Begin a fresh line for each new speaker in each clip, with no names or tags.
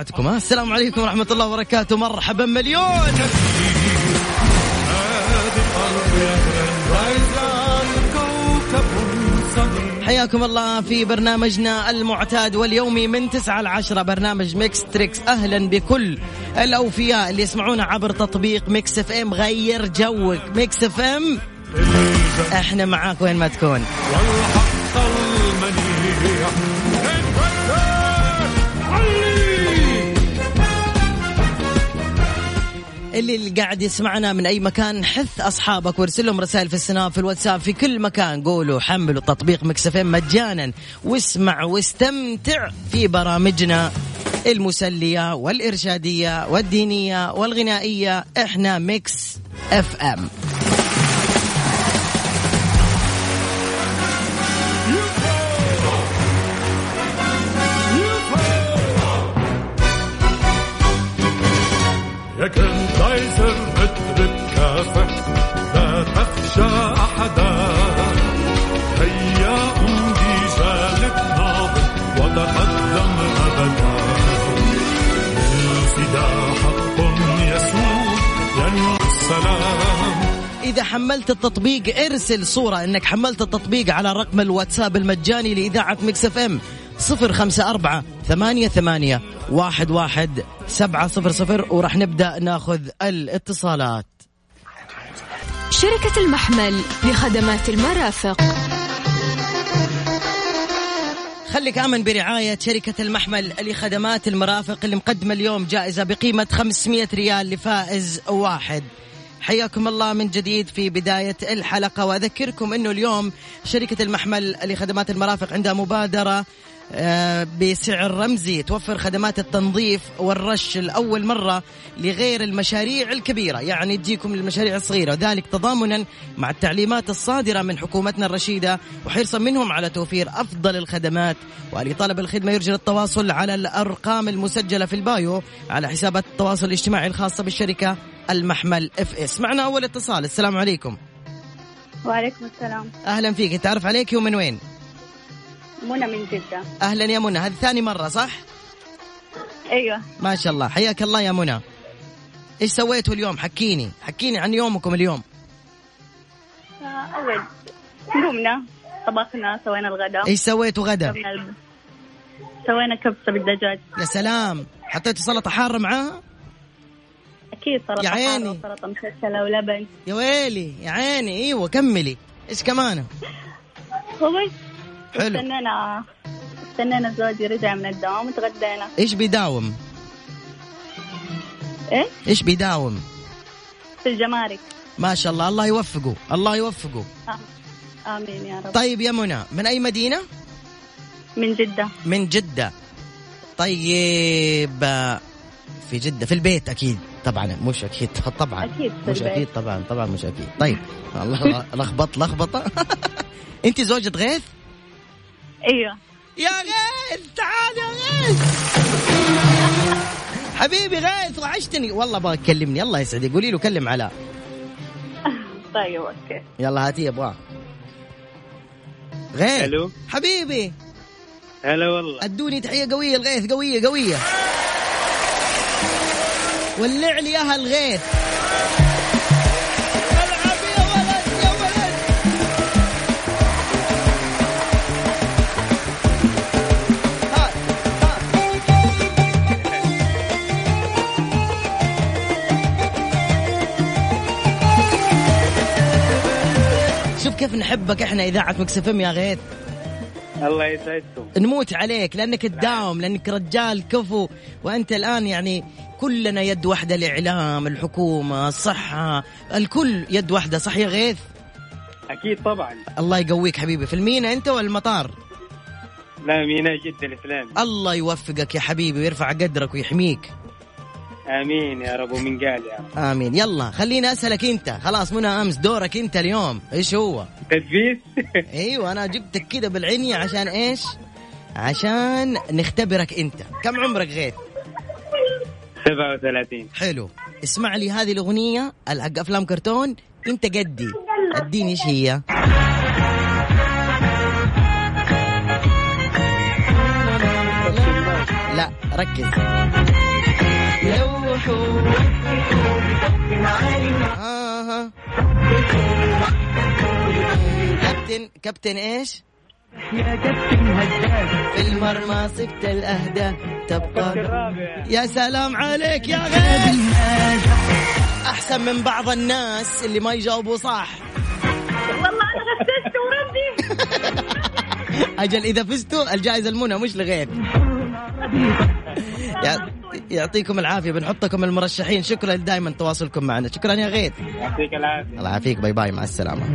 فجعتكم ها؟ السلام عليكم ورحمة الله وبركاته. مرحبا مليون. حياكم الله في برنامجنا المعتاد واليومي من 9 ل 10 برنامج Mix Trix. أهلا بكل الأوفياء اللي يسمعونا عبر تطبيق Mix FM. غير جوك. Mix FM. إحنا معاك وين ما تكون. اللي اللي قاعد يسمعنا من أي مكان حث أصحابك وارسل لهم رسائل في السناب في الواتساب في كل مكان. قولوا حملوا تطبيق Mix FM مجانا واسمع واستمتع في برامجنا المسلية والإرشادية والدينية والغنائية. إحنا Mix FM.
يا كنتايزر اترك كافك لا تخشى أحدا. هيا امضي جالك ناضل وتقدم أبدا. الفدا حق يسود ينوى السلام.
إذا حملت التطبيق ارسل صورة إنك حملت التطبيق على رقم الواتساب المجاني لإذاعة ميكس إف إم. صفر خمسة أربعة ثمانية ثمانية واحد واحد سبعة صفر صفر وراح نبدأ ناخذ الاتصالات.
شركة المحمل لخدمات المرافق.
خليك آمن برعاية شركة المحمل لخدمات المرافق اللي مقدمة اليوم جائزة بقيمة 500 ريال لفائز واحد. حياكم الله من جديد في بداية الحلقة. وأذكركم أنه اليوم شركة المحمل لخدمات المرافق عندها مبادرة بسعر رمزي توفر خدمات التنظيف والرش لأول مرة لغير المشاريع الكبيرة يعني تجيكم المشاريع الصغيرة وذلك تضامنا مع التعليمات الصادرة من حكومتنا الرشيدة وحرصا منهم على توفير أفضل الخدمات ولطلب الخدمة يرجى التواصل على الأرقام المسجلة في البايو على حسابات التواصل الاجتماعي الخاصة بالشركة المحمل FS. معنا أول اتصال السلام عليكم.
وعليكم السلام.
أهلا فيك تعرف عليك ومن وين؟
منى من جدة.
أهلا يا منى هذه ثاني مرة صح؟
أيوة.
ما شاء الله حياك الله يا منى. إيش سويتوا اليوم؟ حكيني حكيني عن يومكم اليوم.
آه، أول قمنا طبخنا سوينا الغداء.
إيش سويتوا غدا؟
سوينا كبسة بالدجاج.
يا سلام حطيتوا سلطة حارة معاها؟
أكيد سلطة
يا
حارة
عيني.
وسلطة مشكلة ولبن.
يا ويلي يا عيني إيوه كملي. إيش كمان؟
وبس
حلو.
استنينا. استنينا زوجي رجع من الدوام وتغدينا.
إيش بيداوم؟
إيه؟
إيش بيداوم؟
في الجمارك.
ما شاء الله الله يوفقه الله يوفقه.
آه. آمين يا رب.
طيب يا منى من أي مدينة؟
من جدة.
من جدة. طيب في جدة في البيت أكيد طبعا مش أكيد طبعا.
أكيد في
مش
البيت.
أكيد طبعا طبعا مش أكيد. طيب الله لخبط لخبطة. أنت زوجة غيث؟
أيوة.
يا غيث تعال يا غيث. حبيبي غيث وحشتني والله أبغى تكلمني. الله يسعدك. قولي له كلم علاء.
طيب أوكي.
يلا هاتي أبغاه. غيث
ألو.
حبيبي.
هلا والله.
أدوني تحية قوية الغيث قوية قوية. ولع لي اياها الغيث نحبك إحنا إذاعة مكسفم يا غيث.
الله يسعدكم.
نموت عليك لأنك تداوم لأنك رجال كفو وأنت الآن يعني كلنا يد واحدة الاعلام الحكومة الصحة الكل يد واحدة صح يا غيث؟
أكيد طبعا.
الله يقويك حبيبي. في المينا أنت ولا المطار
لا مينا جدة الاسلامي
الله يوفقك يا حبيبي ويرفع قدرك ويحميك.
آمين يا رب ومن قال يا رب.
آمين. يلا خليني أسألك أنت. خلاص منى أمس دورك أنت اليوم. إيش هو؟
تدبيس
أيوه أنا جبتك كده بالعنية عشان إيش؟ عشان نختبرك أنت. كم عمرك غيث؟
37
حلو. اسمع لي هذه الأغنية الحق أفلام كرتون. أنت قدي. اديني إيش هي؟ لا ركز. آه. كابتن كابتن إيش؟ في المرمى صبت الاهداف تبقى يا سلام عليك يا غيث أحسن من بعض الناس اللي ما يجاوبوا صح.
والله أنا غسست وربي
أجل إذا فزتوا الجائزة المنى مش لغيث يع- يعطيكم العافية بنحطكم المرشحين. شكرا دائما تواصلكم معنا. شكرا يا غيث.
يعطيك العافية.
الله يعافيك. باي باي. مع السلامة.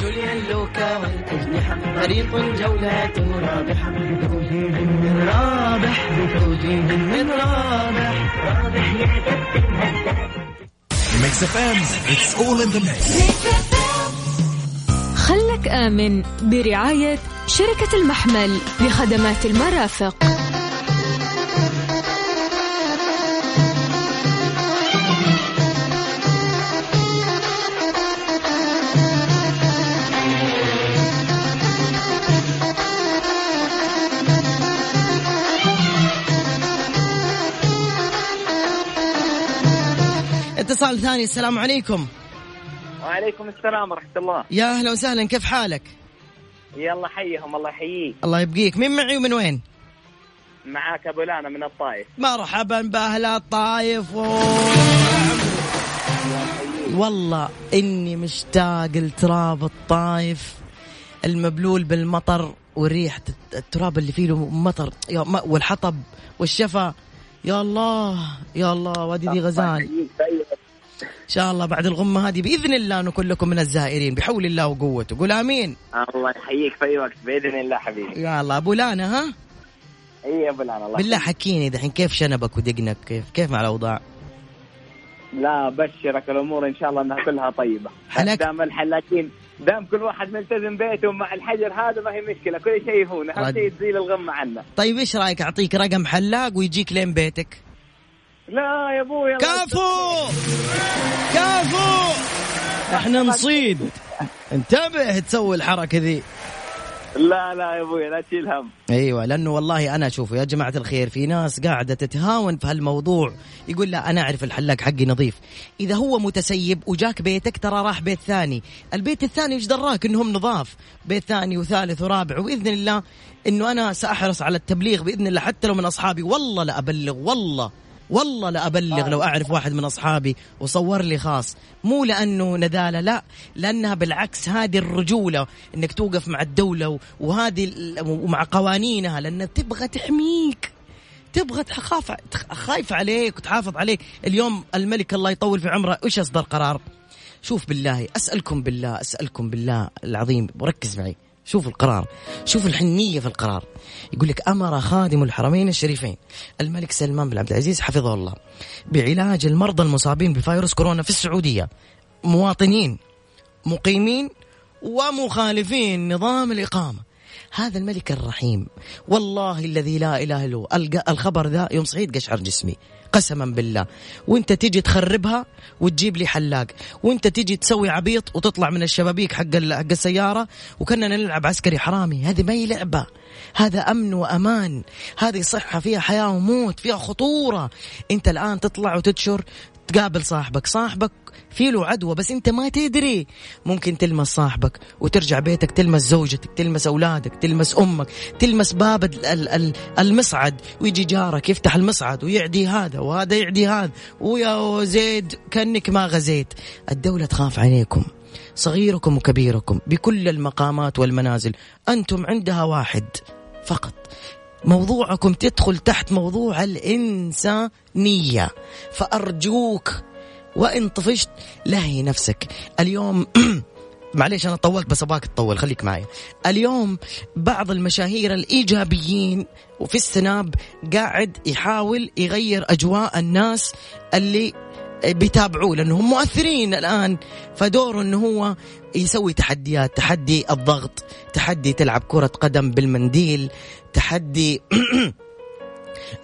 جوليان لوكا والأجنحة فريق جولاته رابحة رابح بتوجيه من رابح.
ميكس اف ام it's all in the mix
خلك آمن برعاية شركة المحمل لخدمات المرافق.
اتصال ثاني السلام عليكم.
وعليكم السلام ورحمة الله.
يا أهلا وسهلا كيف حالك؟
يلا حيهم الله يحييك.
الله يبقيك. مين معي ومن وين؟
معاك أبو لانا من الطائف
مرحبا بأهل الطايف. و... والله إني مشتاق لتراب الطايف المبلول بالمطر وريحة التراب اللي فيه مطر. والحطب والشفا. يا الله يا الله وادي ذي غزال. إن شاء الله بعد الغمة هذه بإذن الله نكون لكم من الزائرين بحول الله وقوته. قول آمين.
الله يحييك في أي وقت بإذن الله حبيبي.
يا الله أبو لانا ها؟
إي يا أبو لانا الله
بالله. حكيني دحين كيف شنبك ودقنك؟ كيف كيف مع الأوضاع؟
لا بشرك الأمور إن شاء الله أنها كلها طيبة.
حلاك-
دام الحلاكين دام كل واحد ملتزم بيته مع الحجر هذا ما هي مشكلة كل شيء هون.
رد.
شيء تزيل الغمة عنا
طيب إيش رأيك؟ أعطيك رقم حلاق ويجيك لين بيتك.
لا يا الله
كفو! كفو! إحنا نصيد. انتبه تسوي الحركة ذي.
لا لا يا أبوي لا تشيل هم.
أيوه لأنه والله أنا اشوفه يا جماعة الخير في ناس قاعدة تتهاون في هالموضوع. يقول لا أنا أعرف الحلاق حقي نظيف. إذا هو متسيب وجاك بيتك ترى راح بيت ثاني. البيت الثاني إيش دراك؟ إنهم نظاف. بيت ثاني وثالث ورابع. واذن الله إنه أنا سأحرص على التبليغ بإذن الله حتى لو من أصحابي. والله لا أبلغ والله. والله لا أبلغ لو أعرف واحد من أصحابي وصور لي خاص. مو لأنه نداله لا لأنها بالعكس هذه الرجولة إنك توقف مع الدولة و- وهذه ومع قوانينها لأنها تبغى تحميك تبغى تخاف تخ- خايف عليك وتحافظ عليك. اليوم الملك الله يطول في عمره إيش أصدر قرار؟ شوف بالله أسألكم بالله أسألكم بالله العظيم وركز معي. شوف القرار شوف الحنية في القرار. يقول لك أمر خادم الحرمين الشريفين الملك سلمان بن عبد العزيز حفظه الله بعلاج المرضى المصابين بفيروس كورونا في السعودية. مواطنين مقيمين ومخالفين نظام الإقامة. هذا الملك الرحيم والله الذي لا إله إلا هو. الخبر ذا يوم صحيت قشعر جسمي. قسما بالله. وانت تيجي تخربها وتجيب لي حلاق. وانت تيجي تسوي عبيط وتطلع من الشبابيك حق حق السيارة وكنا نلعب عسكري حرامي. هذه ما هي لعبة. هذا أمن وأمان. هذه صحة فيها حياة وموت فيها خطورة. انت الآن تطلع وتنشر تقابل صاحبك. صاحبك في له عدوى بس انت ما تدري. ممكن تلمس صاحبك وترجع بيتك تلمس زوجتك تلمس أولادك تلمس أمك تلمس باب ال- ال- ال- المصعد ويجي جارك يفتح المصعد ويعدي هذا وهذا يعدي هذا. ويا زيد كأنك ما غزيت. الدولة تخاف عليكم صغيركم وكبيركم بكل المقامات والمنازل. أنتم عندها واحد فقط. موضوعكم تدخل تحت موضوع الإنسانية. فأرجوك وإن طفشت لهي نفسك. اليوم معليش أنا طولت بس أبغاك تطول خليك معي. اليوم بعض المشاهير الإيجابيين وفي السناب قاعد يحاول يغير أجواء الناس اللي بيتابعوه لأنهم مؤثرين الآن فدوره أنه هو يسوي تحديات تحدي الضغط تحدي تلعب كرة قدم بالمنديل تحدي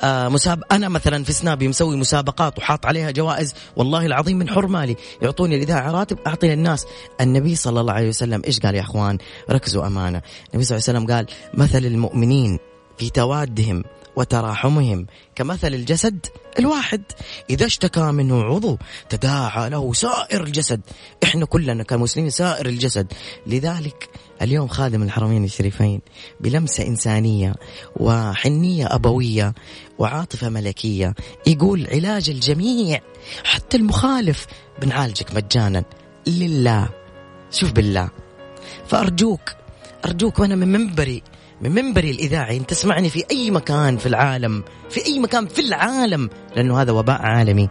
آه مساب أنا مثلا في سنابي مسوي مسابقات وحاط عليها جوائز والله العظيم من حر مالي. يعطوني الإذاعة راتب اعطي للناس النبي صلى الله عليه وسلم إيش قال يا أخوان؟ ركزوا أمانة. النبي صلى الله عليه وسلم قال مثل المؤمنين في توادهم وتراحمهم. كمثل الجسد الواحد. إذا اشتكى منه عضو تداعى له سائر الجسد. إحنا كلنا كمسلمين سائر الجسد. لذلك اليوم خادم الحرمين الشريفين بلمسة إنسانية وحنية أبوية وعاطفة ملكية يقول علاج الجميع حتى المخالف بنعالجك مجانا. لله. شوف بالله. فأرجوك أرجوك وأنا من منبري. من منبري الإذاعي أنت تسمعني في أي مكان في العالم في أي مكان في العالم لأنه هذا وباء عالمي.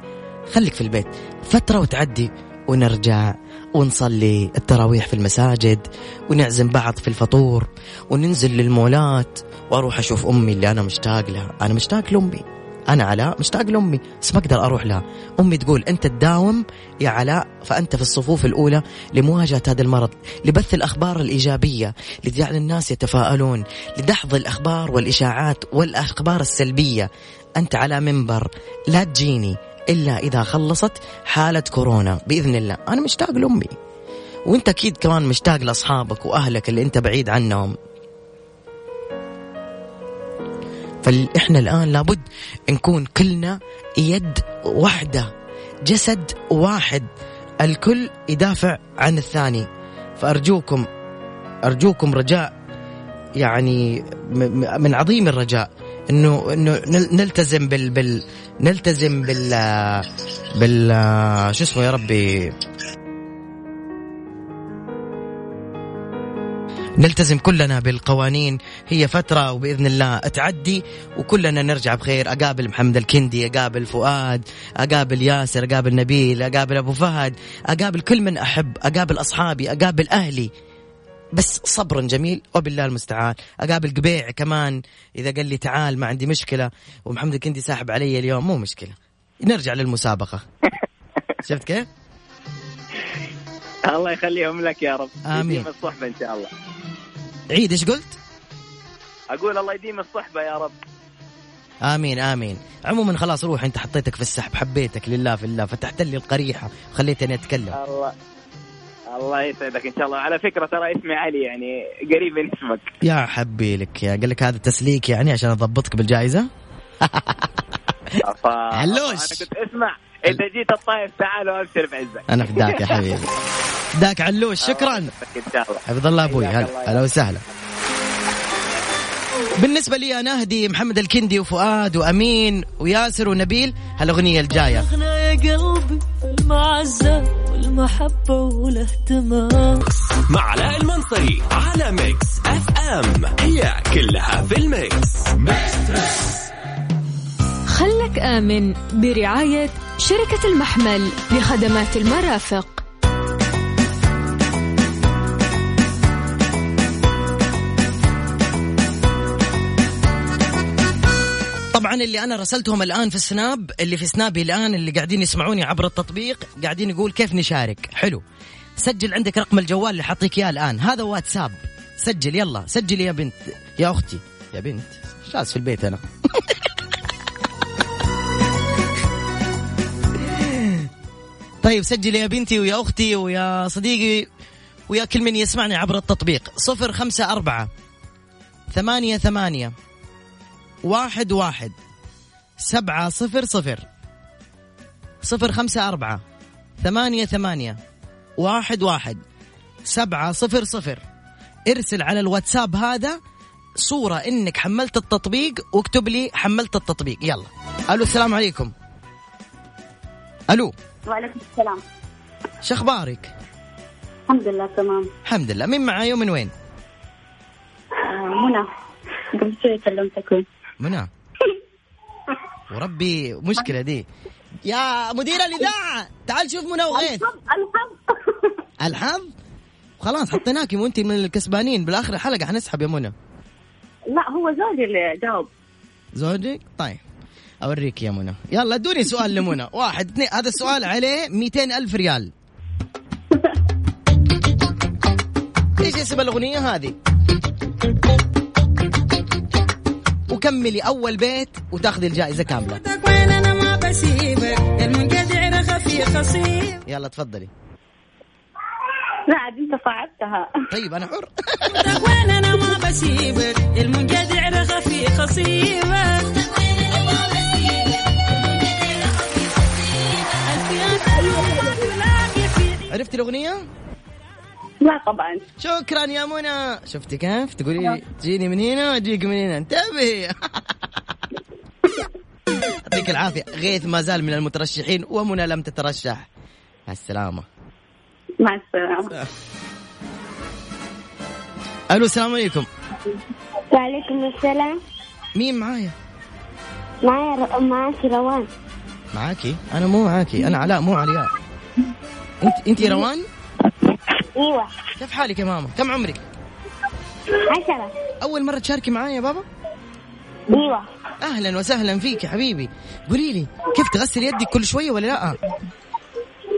خليك في البيت. فترة وتعدي ونرجع ونصلي التراويح في المساجد ونعزم بعض في الفطور وننزل للمولات وأروح أشوف أمي اللي أنا مشتاق لها. أنا مشتاق لأمي. أنا علاء مشتاق لأمي بس ما أقدر أروح لها. أمي تقول أنت تداوم يا علاء فأنت في الصفوف الأولى لمواجهة هذا المرض لبث الأخبار الإيجابية لجعل الناس يتفاءلون لدحض الأخبار والإشاعات والأخبار السلبية. أنت على منبر لا تجيني إلا إذا خلصت حالة كورونا بإذن الله. أنا مشتاق لأمي. وأنت أكيد كمان مشتاق لأصحابك وأهلك اللي أنت بعيد عنهم. فاحنا الآن لابد نكون كلنا يد واحدة جسد واحد الكل يدافع عن الثاني. فأرجوكم أرجوكم رجاء يعني من عظيم الرجاء إنه إنه نلتزم بال بال نلتزم بال بال شو اسمه يا ربي؟ نلتزم كلنا بالقوانين. هي فترة وبإذن الله تعدي وكلنا نرجع بخير. أقابل محمد الكندي أقابل فؤاد أقابل ياسر أقابل نبيل أقابل أبو فهد أقابل كل من أحب أقابل أصحابي أقابل أهلي. بس صبرا جميل وبالله المستعان. أقابل قبيع كمان إذا قال لي تعال ما عندي مشكلة. ومحمد الكندي ساحب علي اليوم مو مشكلة. نرجع للمسابقة. شفت كيف؟
الله يخليهم لك يا رب. آمين. الصحبة إن شاء الله.
عيد إيش قلت؟
أقول الله يديم الصحبة يا رب.
آمين آمين. عموما خلاص روح أنت حطيتك في السحب حبيتك لله في الله فتحت لي القريحة وخليتني أتكلم.
الله الله يسعدك إن شاء الله. على فكرة ترى اسمي علي يعني قريب من اسمك.
يا حبي لك يا قال لك هذا تسليك يعني عشان أضبطك بالجائزة؟ علوش.
أنا كنت اسمع. إذا جيت الطايف تعال وابشر بعزك.
أنا فداك يا حبيبي. فداك علوش. شكرا.
شاء الله
حفظ الله
أبوي
هلا. هلا وسهلا. بالنسبة لي أنا أهدي محمد الكندي وفؤاد وأمين وياسر ونبيل هالأغنية الجاية.
يا قلبي المعزة والمحبة والاهتمام.
مع علاء المنصري على ميكس أف أم. هي كلها في ال mix.
خلك آمن برعاية شركة المحمل لخدمات المرافق.
طبعا اللي أنا رسلتهم الآن في السناب اللي في سنابي الآن اللي قاعدين يسمعوني عبر التطبيق قاعدين يقول كيف نشارك؟ حلو. سجل عندك رقم الجوال اللي حاعطيك إياه الآن. هذا واتساب. سجل يلا. سجل يا بنت. يا أختي. يا بنت. شاس في البيت أنا. طيب سجل يا بنتي ويا أختي ويا صديقي ويا كل من يسمعني عبر التطبيق. صفر خمسة أربعة ثمانية ثمانية واحد واحد. سبعة صفر صفر. صفر خمسة أربعة. ثمانية ثمانية. واحد واحد. سبعة صفر صفر. ارسل على الواتساب هذا صورة إنك حملت التطبيق واكتب لي حملت التطبيق. يلا. ألو السلام عليكم. ألو.
وعليكم السلام.
شو أخبارك؟
الحمد لله تمام.
الحمد لله. مين معاي ومن وين؟
آه منى. قبل شوي كلمتكم
منى. وربي مشكلة دي. يا مدير الإذاعة تعال شوف منى وغيث.
الحظ؟
الحظ خلاص حطيناكي وانت من الكسبانين. بالآخر الحلقة حنسحب يا منى.
لا هو زوجي اللي جاوب.
زوجك؟ طيب أوريك يا منى. يلا ادوني سؤال لمنى. واحد اثنين هذا السؤال عليه 200 ألف ريال. إيش اسم الأغنية هذه؟ وكملي أول بيت وتاخذي
الجائزة كاملة.
يلا تفضلي.
لا عاد انت صعبتها
طيب أنا حر.
وين أنا ما بسيبك المنقطع رخفي خصيبك
عرفتي الأغنية؟
لا طبعا.
شكرا يا منى. شفتي كيف؟ تقولي لي تجيني من هنا واجيك من هنا. انتبهي. يعطيك العافية. غيث ما زال من المترشحين ومنى لم تترشح. مع السلامة.
مع السلامة.
ألو السلام عليكم.
وعليكم السلام.
مين معايا؟
معايا معاك روان.
معاكي؟ أنا مو معاكي. أنا علاء مو علياء أنت أنت روان؟
أيوه.
كيف حالك يا ماما؟ كم عمرك؟
عشرة.
أول مرة تشاركي معايا يا بابا؟
أيوه.
أهلا وسهلا فيك يا حبيبي. قولي لي كيف تغسل يدك كل شوية ولا لأ؟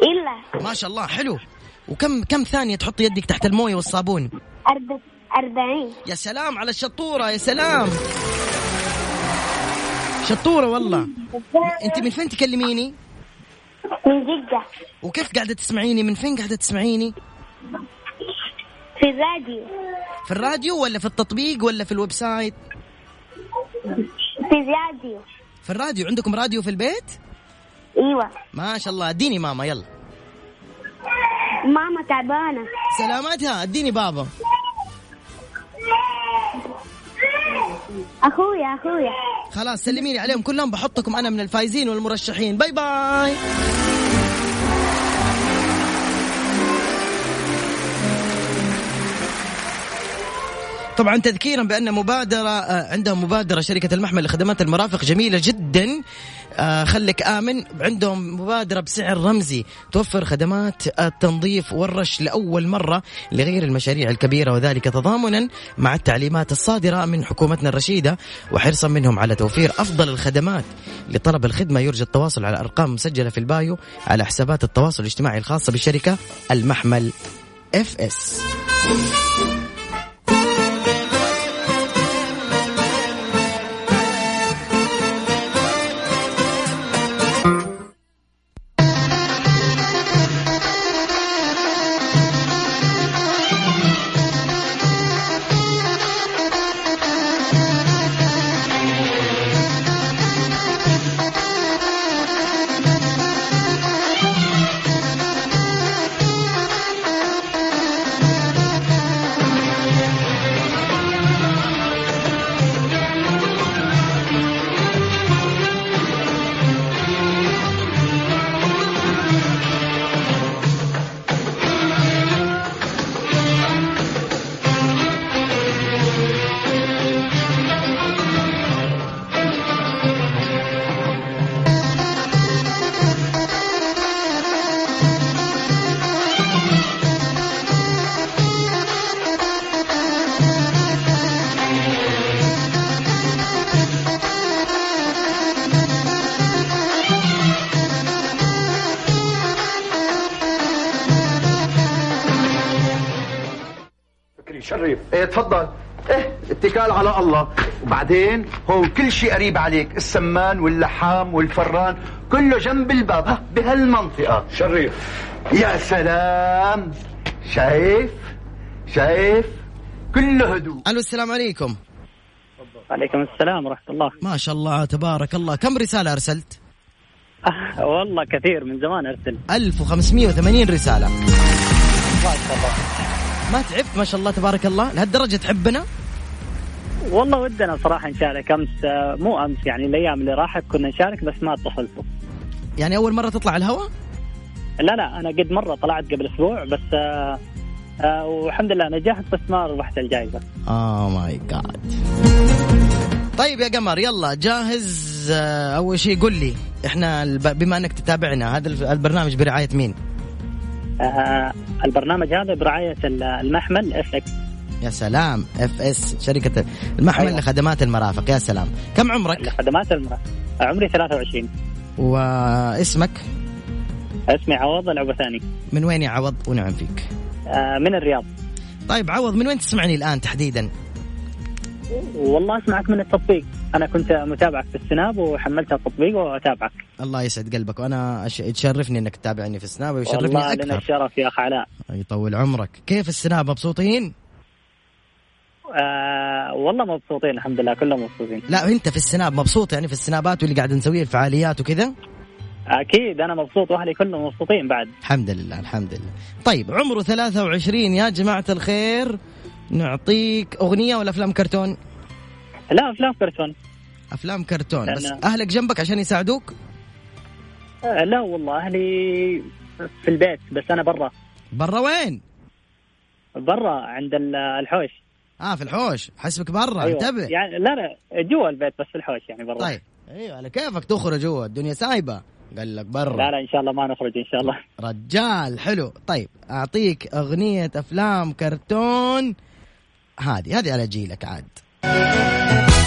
إلا.
ما شاء الله حلو. وكم كم ثانية تحط يدك تحت الموية والصابون؟
أرب... أربعين.
يا سلام على الشطورة يا سلام. شطورة والله. أنت من فين تكلميني؟
من جدة.
وكيف قاعدة تسمعيني؟ من فين قاعدة تسمعيني؟
في الراديو.
في الراديو ولا في التطبيق ولا في ال website؟
في الراديو.
في الراديو. عندكم راديو في البيت؟
إيوه.
ما شاء الله. أديني ماما يلا.
ماما تعبانة.
سلامتها. أديني بابا.
أخويا أخويا.
خلاص سلميني عليهم. كلهم بحطكم أنا من الفايزين والمرشحين. bye bye. طبعا تذكيرا بأن مبادرة آه، عندها مبادرة شركة المحمل لخدمات المرافق جميلة جدا. آه، خليك آمن. عندهم مبادرة بسعر رمزي توفر خدمات التنظيف والرش لأول مرة لغير المشاريع الكبيرة وذلك تضامنا مع التعليمات الصادرة من حكومتنا الرشيدة وحرصا منهم على توفير أفضل الخدمات لطلب الخدمة. يرجى التواصل على أرقام مسجلة في البايو على حسابات التواصل الاجتماعي الخاصة بالشركة المحمل اف اس
شريف. إيه تفضل. إيه اتكال على الله. وبعدين هون كل شيء قريب عليك السمان واللحام والفران كله جنب الباب ها بهالمنطقة.
شريف.
يا سلام. شايف؟ شايف؟ كله هدوء.
ألو السلام عليكم.
وعليكم السلام ورحمة الله.
ما شاء الله تبارك الله. كم رسالة أرسلت؟
آه والله كثير من زمان أرسل.
1580 رسالة.
ما شاء الله.
ما تعبت ما شاء الله تبارك الله لهالدرجة تحبنا؟
والله ودنا صراحة نشارك. أمس آه، مو أمس يعني الأيام اللي راحت كنا نشارك بس ما اتصلتوا.
يعني أول مرة تطلع الهواء
لا لا أنا قد مرة طلعت قبل أسبوع بس آه آه والحمد لله نجحت بس ما ربحت الجائزة.
اوه ماي جاد طيب يا قمر يلا جاهز؟ آه، أول شيء قل لي إحنا بما إنك تتابعنا هذا البرنامج برعاية مين؟
آه البرنامج هذا برعاية ال- المحمل اف إكس
يا سلام اف اس شركة المحمل
أيوة.
لخدمات المرافق يا سلام. كم عمرك؟
خدمات المرأة عمري 23
واسمك؟
اسمي عوض العبثاني
من وين يا عوض؟ ونعم فيك.
آه من الرياض.
طيب عوض من وين تسمعني الآن تحديدا؟
والله أسمعك من التطبيق. أنا كنت متابعك في السناب وحملت التطبيق وأتابعك.
الله يسعد قلبك. وأنا أش... تشرفني إنك تتابعني في السناب ويشرفني
والله لنا
أكثر.
الشرف يا اخ علاء.
يطول عمرك. كيف السناب؟ مبسوطين؟
آه والله مبسوطين الحمد لله. كلهم مبسوطين.
لا أنت في السناب مبسوط يعني في السنابات واللي قاعد نسويه الفعاليات وكذا؟
أكيد أنا مبسوط وأهلي كلهم مبسوطين بعد.
الحمد لله الحمد لله. طيب عمره 23 يا جماعة الخير. نعطيك أغنية ولا أفلام كرتون؟
لا أفلام كرتون.
أفلام كرتون بس
أنا-
أهلك جنبك عشان يساعدوك؟
آه لا والله أهلي في البيت بس أنا برا.
برا وين؟
برا عند ال- الحوش.
آه في الحوش. حسبك برا
أيوة.
انتبه.
يعني لا لا جوا البيت بس في الحوش يعني برا.
طيب. أيوه على كيفك تخرج جوا؟ الدنيا سايبة. قال لك برا.
لا لا إن شاء الله ما نخرج إن شاء الله.
رجال حلو. طيب أعطيك أغنية أفلام كرتون. هذه هذه على جيلك عاد.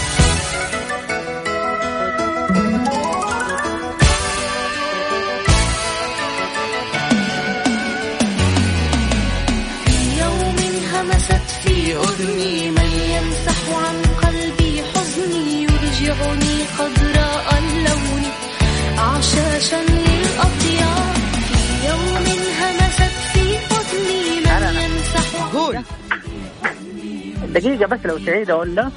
دقيقة بس لو تعيدها ولا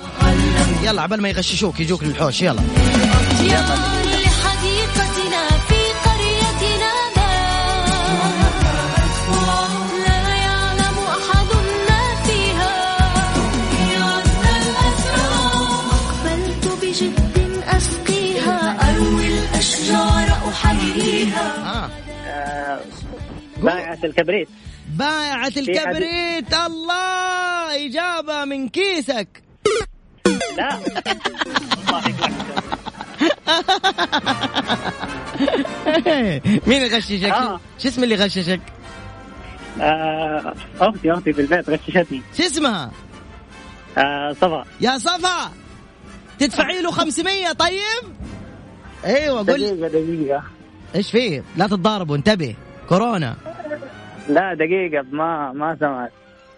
يلا عبال ما يغششوك يجوك للحوش. يلا.
أطيار لحديقتنا في قريتنا ما. لا يعلم أحد ما فيها. أقبلت بجد أسقيها. أروي الأشجار أحييها.
آه.
آه بائعة الكبريت.
بائعة الكبريت الله! إجابة من كيسك
لا
مين يغششك؟
آه.
شو اسم اللي غششك؟
آه أختي أختي في البيت غششتني
شو اسمها؟
آه صفا
يا صفا تدفعي له 500 طيب؟ أيوه قول
دقيقة دقيقة
إيش فيه؟ لا تتضاربوا انتبه كورونا
لا دقيقة ما ما سمعت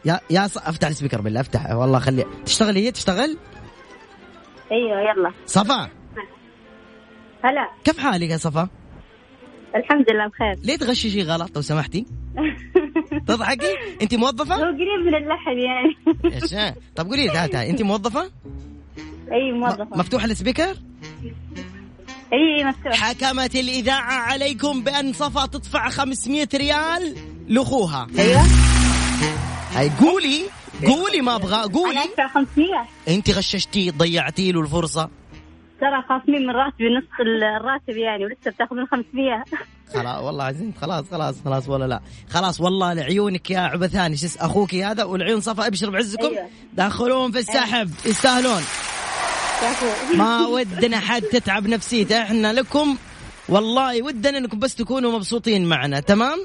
يا يا ص... افتح ال speaker بالله افتح والله خلي تشتغل هي تشتغل؟
أيوه يلا
صفا
هلا
كيف حالك يا صفا؟
الحمد لله بخير
ليه تغششي غلط لو سمحتي؟ تضحكي؟ انت موظفة؟
هو قريب من اللحن يعني
شا طب قولي لي تعال تعال انت موظفة؟
اي موظفة
مفتوح ال speaker؟
اي مفتوح
حكمت الإذاعة عليكم بأن صفا تدفع 500 ريال لأخوها
أيوه
هاي قولي قولي ما
أنا
قولي.
ادفع 500
أنت غششتي ضيعتي له الفرصة.
ترى خاصمين من راتبي نص الراتب يعني ولسه بتاخذون 500
خلاص والله عزيز خلاص خلاص خلاص ولا لا. خلاص والله لعيونك يا عبثاني شو اس- أخوك هذا والعيون صفا أبشر بعزكم.
أيوة.
دخلون في السحب يستاهلون.
يا أخوي
ما ودنا حد تتعب نفسيته. إحنا لكم والله ودنا إنكم بس تكونوا مبسوطين معنا تمام؟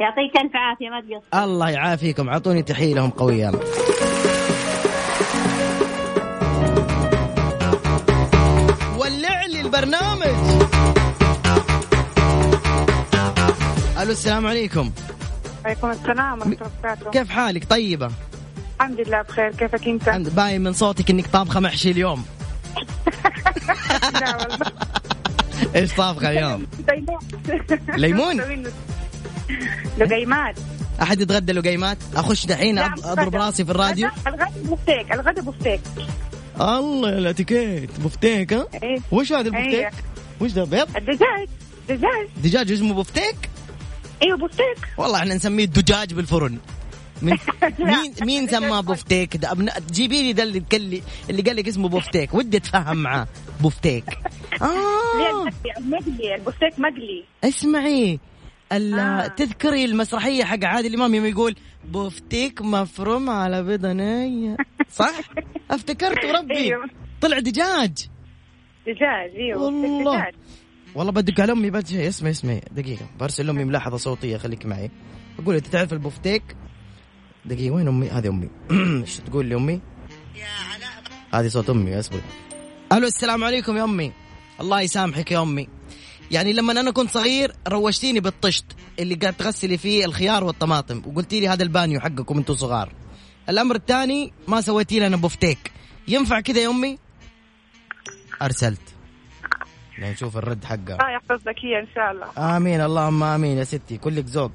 يعطيك ألف عافية ما تقصر.
الله يعافيكم. اعطوني تحية لهم قوية. يلا. ولع لي البرنامج. ألو السلام عليكم.
عليكم السلام ورحمة الله وبركاته.
كيف حالك؟ طيبة.
الحمد لله بخير. كيفك أنت؟
الحمد باين من صوتك إنك طابخة محشي اليوم.
لا والله.
إيش طابخة اليوم؟ ليمون؟
لقيمات.
أحد يتغدى لقيمات؟ أخش دحين
أضرب.
راسي في الراديو.
الغدا بفتيك الغدا بفتيك
الله الاتيكيت. بفتيك ها؟
إيه.
وش هذا البفتيك
أيوة.
وش ده؟ بيض؟
الدجاج. دجاج.
دجاج اسمه بفتيك
إيوه بفتيك
والله إحنا نسميه الدجاج بالفرن. من. مين مين سماه بفتيك ده أبناء جيبي لي ده اللي قال لي اللي قال لك اسمه بفتيك ودي أتفاهم معاه. بفتيك آه.
المقلي البفتيك مقلي
اسمعي.
آه.
تذكري المسرحية حق عادل إمام يوم يقول بفتيك مفروم على بيضه نيه صح؟ أفتكرت وربي.
أيوه.
طلع دجاج.
دجاج أيوه
والله.
دجاج.
والله بدق على أمي بس اسمعي اسمعي. دقيقة برسل لامي ملاحظة صوتية خليك معي. أقول أنت تعرف البفتيك دقيقة وين أمي؟ هذه أمي. إيش تقول لي أمي؟ هذه صوت أمي أصبر. ألو السلام عليكم يا أمي. الله يسامحك يا أمي. يعني لما أنا كنت صغير روشتيني بالطشت اللي قاعد تغسلي فيه الخيار والطماطم وقلتي لي هذا البانيو حقكم أنتم صغار. الامر الثاني ما سويتي لي أنا بفتيك ينفع كذا يا أمي؟ أرسلت. يعني نشوف الرد حقها.
الله يحفظ لك هي إن شاء الله.
آمين اللهم آمين يا ستي. كلك ذوق.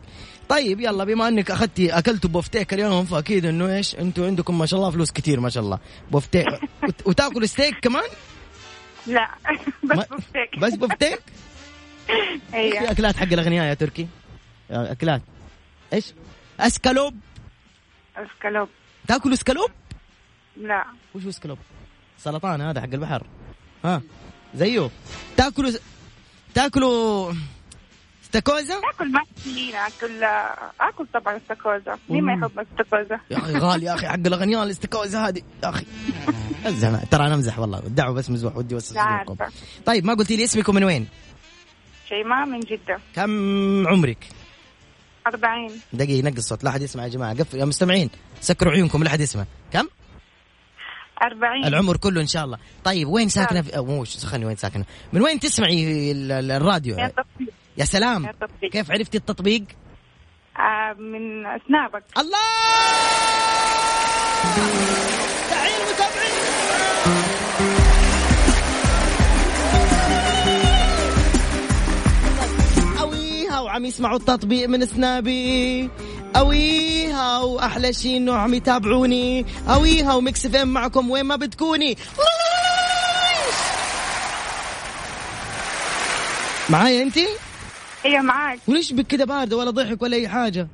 طيب يلا بما إنك أخذتي أكلتوا بوفتيك اليوم فأكيد إنه إيش؟ إنتوا عندكم ما شاء الله فلوس كتير ما شاء الله. بوفتيك. وت- وتاكلوا ستيك كمان؟
لا بس بفتيك
بس بوفتيك؟
أيوه
في أكلات حق الأغنياء يا تركي؟ أكلات. إيش؟ أسكالوب.
أسكالوب.
تاكلوا أسكالوب؟
لا.
وش أسكالوب؟ سرطان هذا حق البحر. ها؟ زيه تاكلوا تاكلوا استاكوزا
اكل ما أكل آكل طبعا استاكوزا مين ما يحب استاكوزا
يا أخي غالي يا أخي حق الأغنياء الاستاكوزا هذه. يا أخي. ترى أنا أمزح والله. دعوا بس مزوح ودي بس طيب ما قلتي لي اسمكم من وين؟
شيماء من جدة.
كم عمرك؟
40
دقيقة نقص الصوت لا أحد يسمع يا جماعة. قفل يا مستمعين. سكروا عيونكم لا أحد يسمع. كم؟
40
العمر كله إن شاء الله. طيب وين ساكنة في أو مو سخني وين ساكنة؟ من وين تسمعي ال- ال- الراديو؟
يا
يا سلام.
يا تطبيق.
كيف عرفتي التطبيق؟
آه من سنابك
الله! تحية المتابعين وعم يسمعوا التطبيق من سنابي. أويها وأحلى شيء إنه عم يتابعوني. أويها وميكس إم معكم وين ما بتكوني معايا أنت؟
هي معاك.
وليش بك كده باردة ولا ضحك ولا أي حاجة؟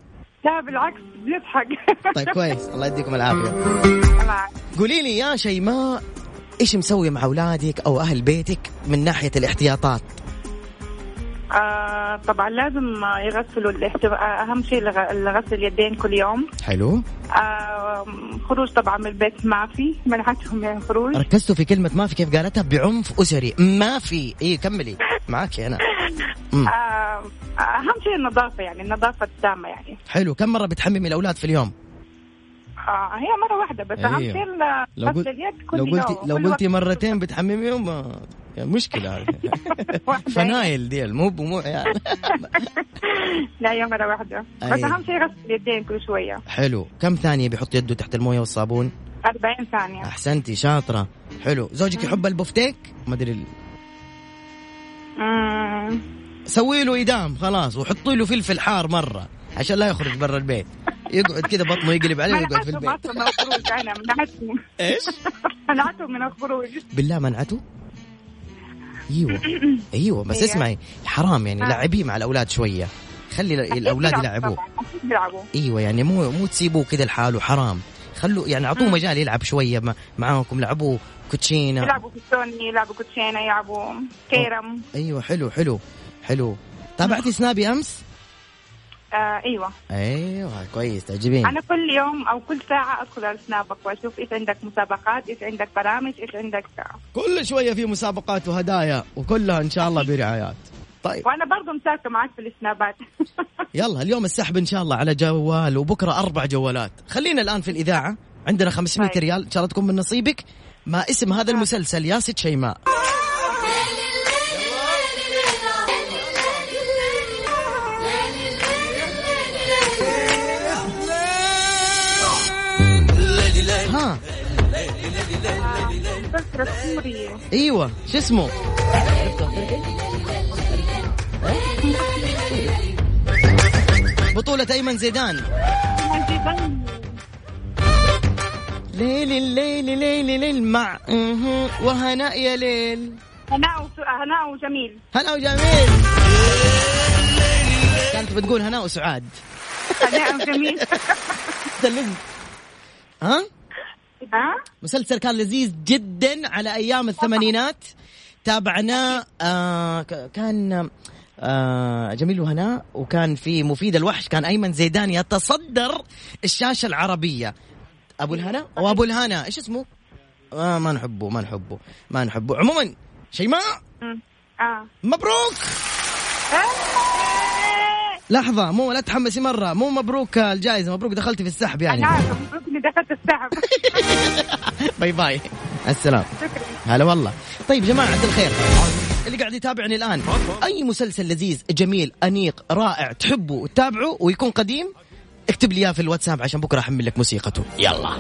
لا بالعكس بنضحك.
طيب كويس. الله يديكم العافية.
معك.
قولي لي يا شيماء إيش مسوي مع أولادك أو أهل بيتك من ناحية الاحتياطات؟
آه طبعا لازم يغسلوا الاحتو... أهم شيء لغسل اليدين كل يوم.
حلو.
آه خروج طبعا من البيت ما في منعتهم من الخروج
ركزتوا في كلمة ما في كيف قالتها؟ بعنف أسري. ما في. اي كملي. معك أنا.
آه أهم شيء النظافة يعني النظافة التامه يعني.
حلو. كم مرة بتحممي الأولاد في اليوم؟
آه هي مرة واحدة بس أهم
أيوه.
شيء
لو
غسل اليد كل
لو قلتي لو قلتي. مرتين بتحمميهم يعني مشكلة. هذه
واحدة.
فنايل ديل مو مو عيال
لا هي مرة واحدة. بس. أهم شيء غسل اليدين كل شوية.
حلو. كم ثانية بيحط يده تحت الموية والصابون؟
40 ثانية.
أحسنتي شاطرة. حلو. زوجك يحب البفتيك ما أدري ال-. سوي له ايدام خلاص وحطي له فلفل حار مرة. عشان لا يخرج برا البيت. يقعد كذا بطنه يقلب عليه ويقعد في البيت.
أصلا من الخروج أنا منعتهم
إيش؟
منعتهم من الخروج.
بالله منعته؟ أيوه. أيوه بس
إيه.
اسمعي حرام يعني
آه.
لعبيه مع الأولاد شوية. خلي
الأولاد
يلعبوه. أيوه يعني مو مو تسيبوه كذا لحاله حرام. خلوا يعني أعطوه مجال يلعب شوية مع معاكم. لعبوا كوتشينة.
يلعبوا كوتشوني يلعبوا كوتشينة يلعبوا كيرم.
أيوه حلو حلو حلو. تابعتي سنابي أمس؟
آه أيوه.
أيوه كويس تعجبين.
أنا كل يوم أو كل ساعة أدخل على سنابك وأشوف إيش عندك مسابقات إيش عندك برامج إيش عندك
كل شوية في مسابقات وهدايا وكلها إن شاء الله برعايات. طيب.
وأنا برضه مشاركه معك في السنابات.
يلا اليوم السحب إن شاء الله على جوال وبكرة أربع جوالات. خلينا الآن في الإذاعة. عندنا 500
طيب.
ريال إن شاء الله تكون من نصيبك. ما اسم هذا المسلسل؟ يا ست شيماء.
سوري
أيوه شو اسمه؟ بطولة أيمن زيدان. ليل الليل ليل ليل مع وهناء يا ليل.
هناء وس- هناء وجميل
هناء وجميل كانت بتقول هناء وسعاد
هناء وجميل
سلمت ها؟
ها؟
مسلسل كان لذيذ جدا على أيام الثمانينات. تابعناه آه كان آه جميل وهناء وكان في مفيد الوحش كان أيمن زيدان يتصدر الشاشة العربية. أبو الهنا؟ وابو الهنا إيش اسمه؟ آه ما نحبه ما نحبه ما نحبه. عموما شيماء.
آه.
مبروك! لحظة مو لا تحمسي مرة مو مبروك الجائزة مبروك دخلتي في السحب يعني.
أنا عارفه مبروك إني دخلت السحب.
bye bye. السلام.
شكرا.
هلا والله. طيب جماعة الخير اللي قاعد يتابعني الآن أي مسلسل لذيذ جميل أنيق رائع تحبه وتتابعه ويكون قديم اكتب لي إياه في الواتساب عشان بكرة أحمل لك موسيقته. يلا.